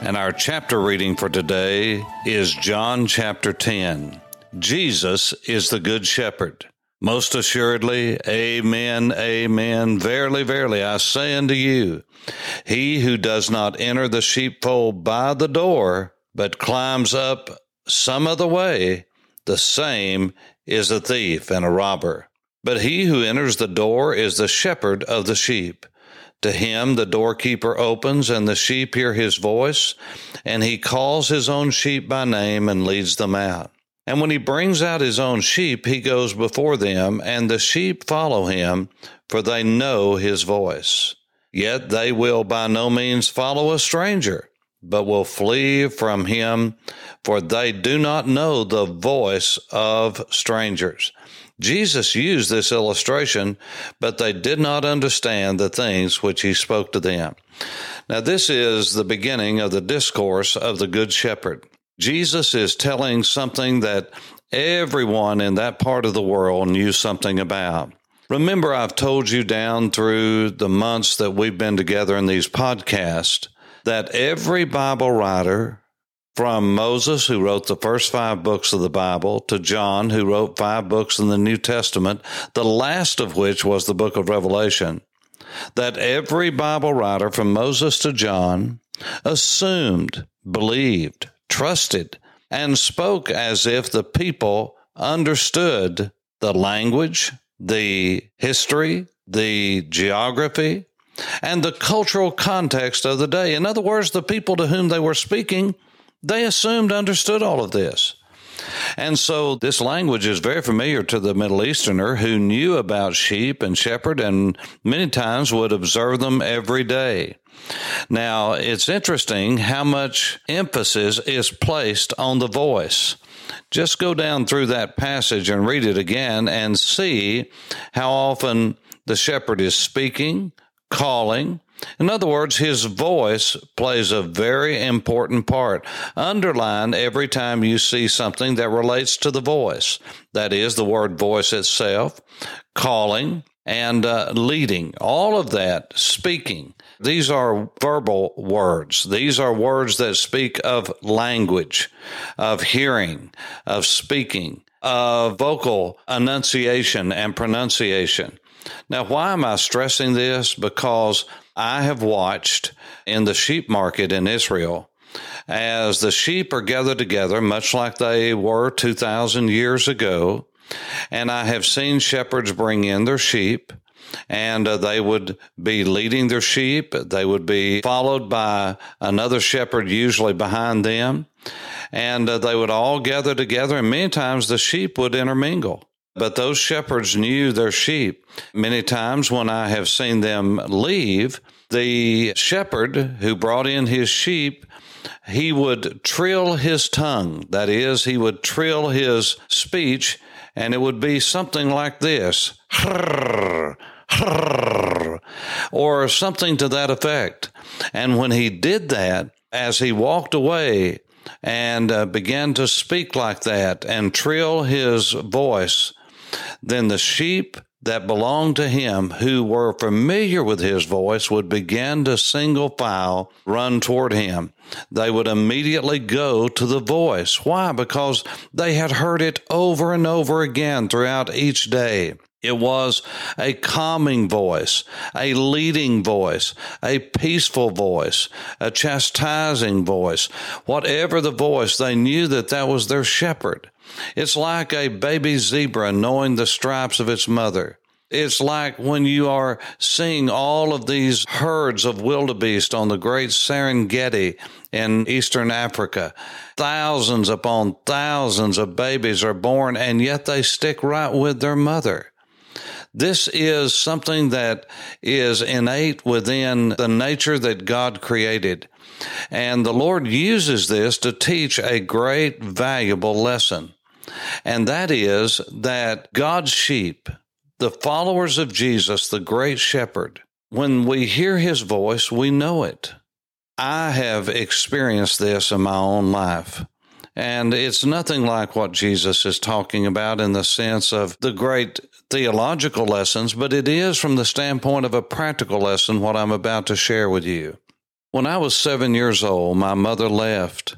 And our chapter reading for today is John chapter 10. Jesus is the Good Shepherd. Most assuredly, Amen, Amen. Verily, verily, I say unto you, he who does not enter the sheepfold by the door, but climbs up some other way, the same is a thief and a robber. But he who enters the door is the shepherd of the sheep. To him the doorkeeper opens, and the sheep hear his voice, and he calls his own sheep by name and leads them out. And when he brings out his own sheep, he goes before them, and the sheep follow him, for they know his voice. Yet they will by no means follow a stranger, but will flee from him, for they do not know the voice of strangers. Jesus used this illustration, but they did not understand the things which he spoke to them. Now, this is the beginning of the discourse of the Good Shepherd. Jesus is telling something that everyone in that part of the world knew something about. Remember, I've told you down through the months that we've been together in these podcasts that every Bible writer from Moses, who wrote the first five books of the Bible, to John, who wrote five books in the New Testament, the last of which was the book of Revelation, that every Bible writer from Moses to John assumed, believed, trusted, and spoke as if the people understood the language, the history, the geography, and the cultural context of the day. In other words, the people to whom they were speaking they assumed understood all of this. And so this language is very familiar to the Middle Easterner who knew about sheep and shepherd and many times would observe them every day. Now, it's interesting how much emphasis is placed on the voice. Just go down through that passage and read it again and see how often the shepherd is speaking, calling, in other words, his voice plays a very important part. Underline every time you see something that relates to the voice. That is the word voice itself, calling, and uh, leading. All of that, speaking. These are verbal words. These are words that speak of language, of hearing, of speaking, of vocal enunciation and pronunciation. Now, why am I stressing this? Because I have watched in the sheep market in Israel as the sheep are gathered together, much like they were 2,000 years ago. And I have seen shepherds bring in their sheep and uh, they would be leading their sheep. They would be followed by another shepherd, usually behind them. And uh, they would all gather together, and many times the sheep would intermingle. But those shepherds knew their sheep. Many times when I have seen them leave, the shepherd who brought in his sheep, he would trill his tongue. That is, he would trill his speech, and it would be something like this or something to that effect. And when he did that, as he walked away and uh, began to speak like that and trill his voice, then the sheep that belonged to him who were familiar with his voice would begin to single file run toward him. They would immediately go to the voice. Why? Because they had heard it over and over again throughout each day. It was a calming voice, a leading voice, a peaceful voice, a chastising voice. Whatever the voice, they knew that that was their shepherd. It's like a baby zebra knowing the stripes of its mother. It's like when you are seeing all of these herds of wildebeest on the great Serengeti in eastern Africa. Thousands upon thousands of babies are born, and yet they stick right with their mother. This is something that is innate within the nature that God created. And the Lord uses this to teach a great, valuable lesson. And that is that God's sheep, the followers of Jesus, the great shepherd, when we hear his voice, we know it. I have experienced this in my own life. And it's nothing like what Jesus is talking about in the sense of the great theological lessons, but it is from the standpoint of a practical lesson what I'm about to share with you. When I was seven years old, my mother left.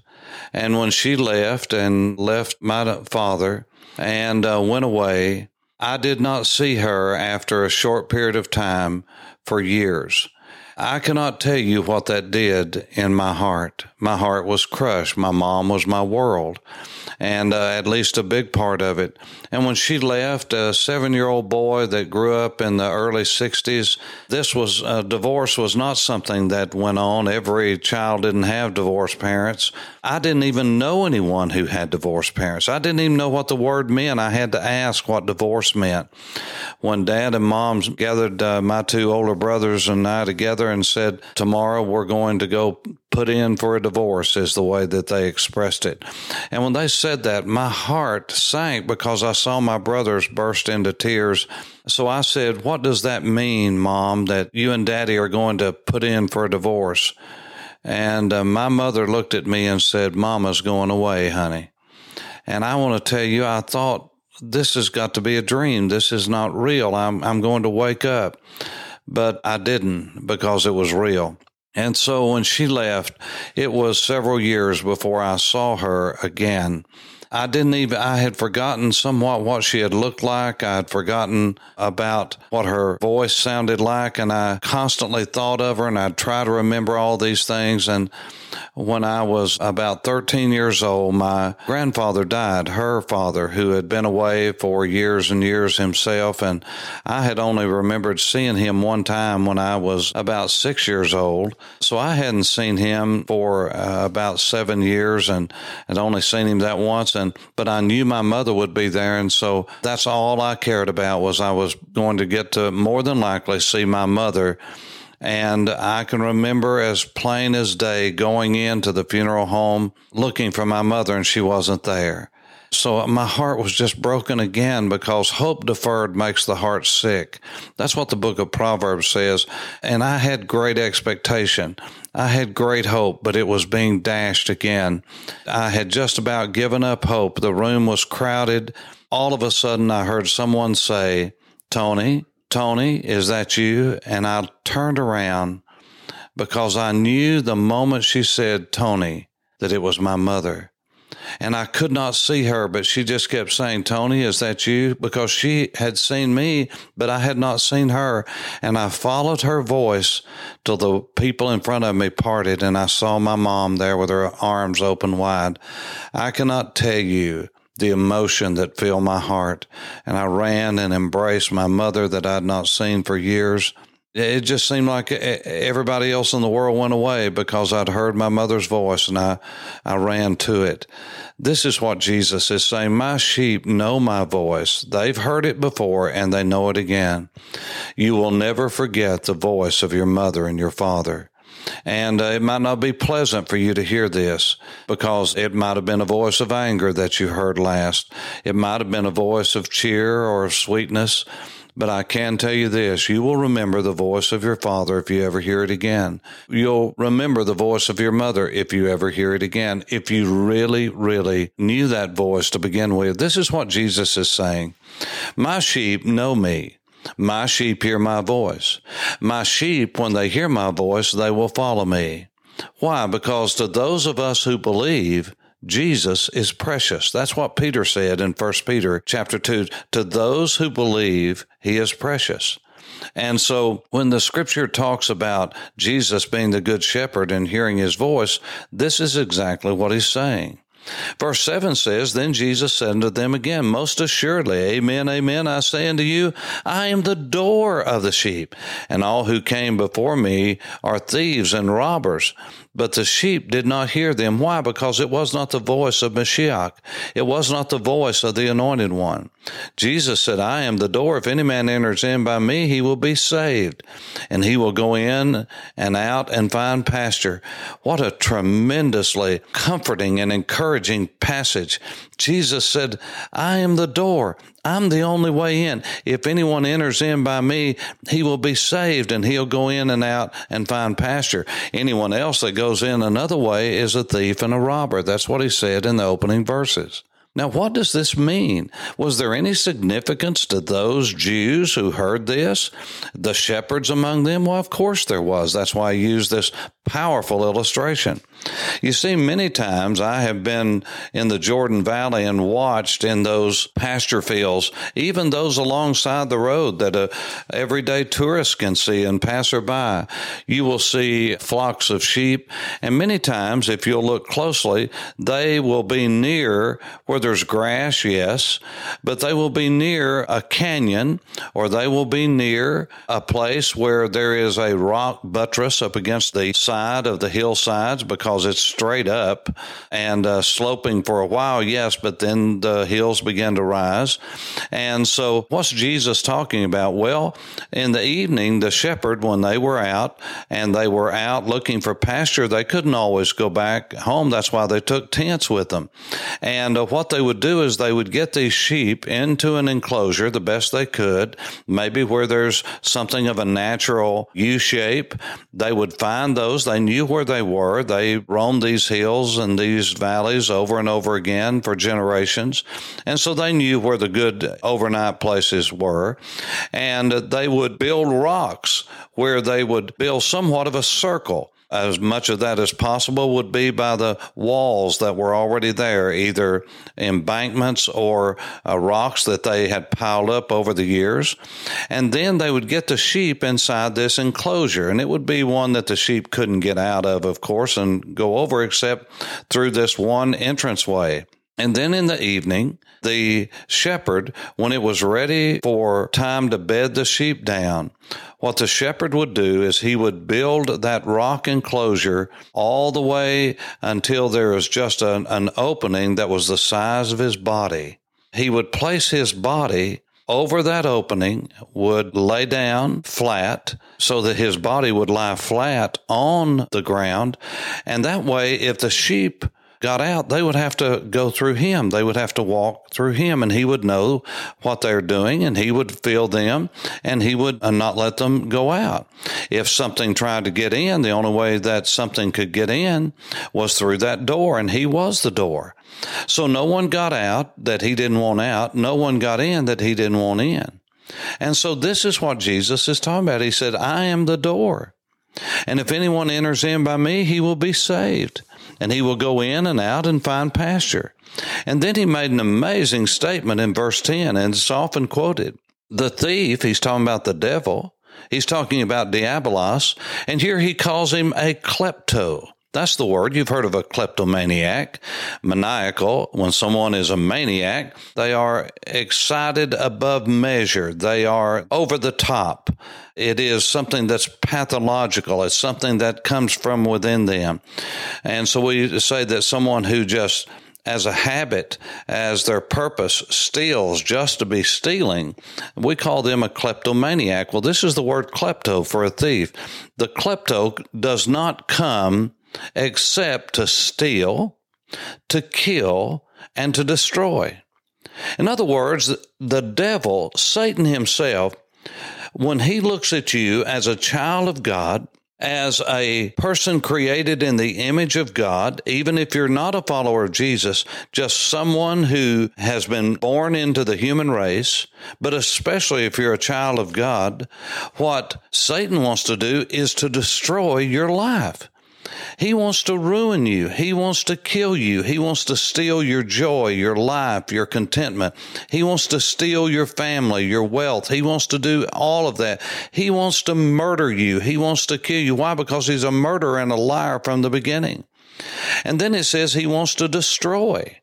And when she left and left my father and uh, went away, I did not see her after a short period of time for years. I cannot tell you what that did in my heart. My heart was crushed. My mom was my world and uh, at least a big part of it. And when she left, a seven year old boy that grew up in the early 60s, this was uh, divorce was not something that went on. Every child didn't have divorced parents. I didn't even know anyone who had divorced parents. I didn't even know what the word meant. I had to ask what divorce meant. When dad and mom gathered uh, my two older brothers and I together and said, Tomorrow we're going to go put in for a divorce, is the way that they expressed it. And when they said that, my heart sank because I saw my brothers burst into tears. So I said, What does that mean, Mom, that you and Daddy are going to put in for a divorce? And uh, my mother looked at me and said, Mama's going away, honey. And I want to tell you, I thought this has got to be a dream. This is not real. I'm, I'm going to wake up. But I didn't because it was real. And so when she left, it was several years before I saw her again. I didn't even, I had forgotten somewhat what she had looked like. I had forgotten about what her voice sounded like. And I constantly thought of her and I'd try to remember all these things. And when I was about 13 years old, my grandfather died, her father, who had been away for years and years himself. And I had only remembered seeing him one time when I was about six years old. So I hadn't seen him for uh, about seven years and had only seen him that once. But I knew my mother would be there. And so that's all I cared about was I was going to get to more than likely see my mother and I can remember as plain as day going into the funeral home looking for my mother, and she wasn't there. So my heart was just broken again because hope deferred makes the heart sick. That's what the book of Proverbs says. And I had great expectation. I had great hope, but it was being dashed again. I had just about given up hope. The room was crowded. All of a sudden, I heard someone say, Tony, Tony, is that you? And I turned around because I knew the moment she said Tony that it was my mother. And I could not see her, but she just kept saying, Tony, is that you? Because she had seen me, but I had not seen her. And I followed her voice till the people in front of me parted and I saw my mom there with her arms open wide. I cannot tell you the emotion that filled my heart. And I ran and embraced my mother that I had not seen for years. It just seemed like everybody else in the world went away because I'd heard my mother's voice and I, I ran to it. This is what Jesus is saying. My sheep know my voice. They've heard it before and they know it again. You will never forget the voice of your mother and your father. And uh, it might not be pleasant for you to hear this because it might have been a voice of anger that you heard last. It might have been a voice of cheer or of sweetness. But I can tell you this, you will remember the voice of your father if you ever hear it again. You'll remember the voice of your mother if you ever hear it again. If you really, really knew that voice to begin with, this is what Jesus is saying. My sheep know me my sheep hear my voice. My sheep, when they hear my voice, they will follow me. Why? Because to those of us who believe, Jesus is precious. That's what Peter said in 1 Peter chapter 2. To those who believe, he is precious. And so when the scripture talks about Jesus being the good shepherd and hearing his voice, this is exactly what he's saying. Verse 7 says, Then Jesus said unto them again, Most assuredly, Amen, Amen, I say unto you, I am the door of the sheep, and all who came before me are thieves and robbers, but the sheep did not hear them. Why? Because it was not the voice of Mashiach. It was not the voice of the anointed one. Jesus said, I am the door. If any man enters in by me, he will be saved and he will go in and out and find pasture. What a tremendously comforting and encouraging passage. Jesus said, I am the door. I'm the only way in. If anyone enters in by me, he will be saved and he'll go in and out and find pasture. Anyone else that goes in another way is a thief and a robber. That's what he said in the opening verses. Now, what does this mean? Was there any significance to those Jews who heard this? The shepherds among them? Well, of course there was. That's why I use this powerful illustration. You see, many times I have been in the Jordan Valley and watched in those pasture fields, even those alongside the road that a everyday tourist can see and passer by. You will see flocks of sheep, and many times, if you'll look closely, they will be near where there's grass, yes, but they will be near a canyon or they will be near a place where there is a rock buttress up against the side of the hillsides because it's straight up and uh, sloping for a while, yes, but then the hills begin to rise. And so, what's Jesus talking about? Well, in the evening, the shepherd, when they were out and they were out looking for pasture, they couldn't always go back home. That's why they took tents with them. And uh, what they would do is they would get these sheep into an enclosure the best they could, maybe where there's something of a natural U shape. They would find those. They knew where they were. They roamed these hills and these valleys over and over again for generations. And so they knew where the good overnight places were. And they would build rocks where they would build somewhat of a circle as much of that as possible would be by the walls that were already there, either embankments or uh, rocks that they had piled up over the years. And then they would get the sheep inside this enclosure, and it would be one that the sheep couldn't get out of, of course, and go over except through this one entranceway. And then in the evening, the shepherd, when it was ready for time to bed the sheep down, what the shepherd would do is he would build that rock enclosure all the way until there was just an, an opening that was the size of his body. He would place his body over that opening, would lay down flat so that his body would lie flat on the ground. And that way, if the sheep got out, they would have to go through him. They would have to walk through him and he would know what they're doing and he would feel them and he would uh, not let them go out. If something tried to get in, the only way that something could get in was through that door and he was the door. So no one got out that he didn't want out. No one got in that he didn't want in. And so this is what Jesus is talking about. He said, I am the door. And if anyone enters in by me, he will be saved and he will go in and out and find pasture. And then he made an amazing statement in verse 10, and it's often quoted. The thief, he's talking about the devil, he's talking about diabolos, and here he calls him a klepto. That's the word. You've heard of a kleptomaniac, maniacal. When someone is a maniac, they are excited above measure. They are over the top. It is something that's pathological. It's something that comes from within them. And so we say that someone who just as a habit, as their purpose, steals just to be stealing, we call them a kleptomaniac. Well, this is the word klepto for a thief. The klepto does not come except to steal, to kill, and to destroy. In other words, the devil, Satan himself, when he looks at you as a child of God, as a person created in the image of God, even if you're not a follower of Jesus, just someone who has been born into the human race, but especially if you're a child of God, what Satan wants to do is to destroy your life. He wants to ruin you. He wants to kill you. He wants to steal your joy, your life, your contentment. He wants to steal your family, your wealth. He wants to do all of that. He wants to murder you. He wants to kill you. Why? Because he's a murderer and a liar from the beginning. And then it says he wants to destroy.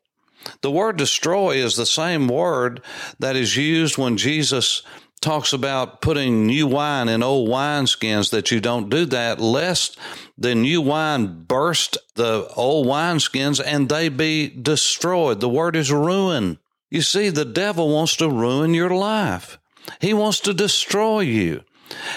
The word destroy is the same word that is used when Jesus talks about putting new wine in old wineskins, that you don't do that, lest the new wine burst the old wineskins and they be destroyed. The word is ruin. You see, the devil wants to ruin your life. He wants to destroy you.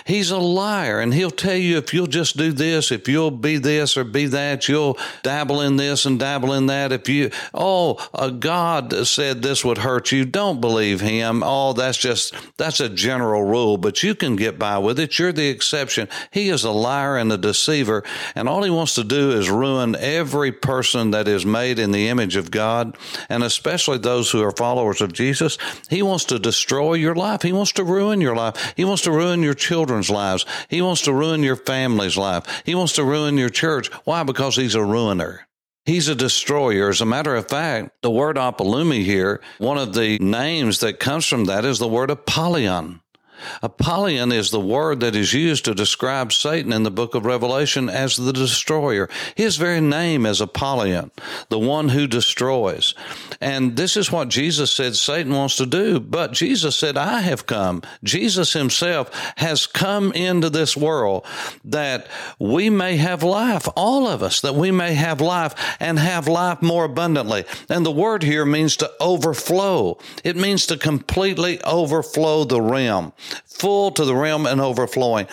He's a liar, and he'll tell you if you'll just do this, if you'll be this or be that, you'll dabble in this and dabble in that. If you, oh, God said this would hurt you, don't believe him. Oh, that's just, that's a general rule, but you can get by with it. You're the exception. He is a liar and a deceiver, and all he wants to do is ruin every person that is made in the image of God, and especially those who are followers of Jesus. He wants to destroy your life. He wants to ruin your life. He wants to ruin your children's lives. He wants to ruin your family's life. He wants to ruin your church. Why? Because he's a ruiner. He's a destroyer. As a matter of fact, the word Apollumi here, one of the names that comes from that is the word Apollyon. Apollyon is the word that is used to describe Satan in the book of Revelation as the destroyer. His very name is Apollyon, the one who destroys. And this is what Jesus said Satan wants to do. But Jesus said, I have come. Jesus himself has come into this world that we may have life, all of us, that we may have life and have life more abundantly. And the word here means to overflow. It means to completely overflow the realm full to the rim and overflowing.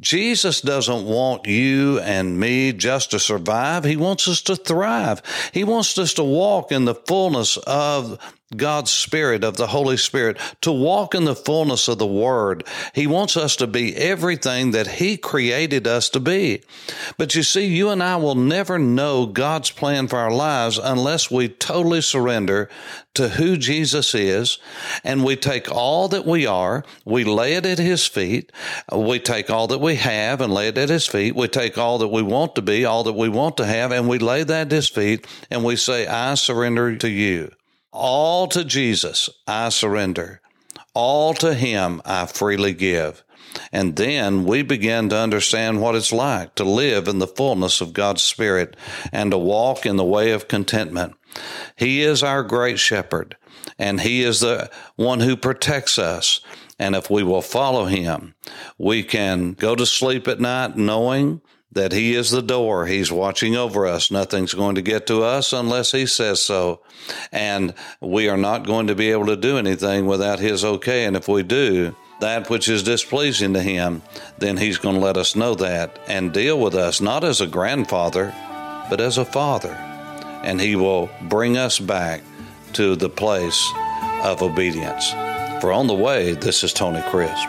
Jesus doesn't want you and me just to survive. He wants us to thrive. He wants us to walk in the fullness of God's Spirit, of the Holy Spirit, to walk in the fullness of the Word. He wants us to be everything that He created us to be. But you see, you and I will never know God's plan for our lives unless we totally surrender to who Jesus is and we take all that we are, we lay it at His feet, we take all that we have and lay it at His feet, we take all that we want to be, all that we want to have, and we lay that at His feet and we say, I surrender to you. All to Jesus I surrender. All to Him I freely give. And then we begin to understand what it's like to live in the fullness of God's Spirit and to walk in the way of contentment. He is our great shepherd, and He is the one who protects us. And if we will follow Him, we can go to sleep at night knowing that He is the door. He's watching over us. Nothing's going to get to us unless He says so. And we are not going to be able to do anything without His okay. And if we do, that which is displeasing to Him, then He's going to let us know that and deal with us not as a grandfather, but as a father. And He will bring us back to the place of obedience. For on the way, this is Tony Crisp.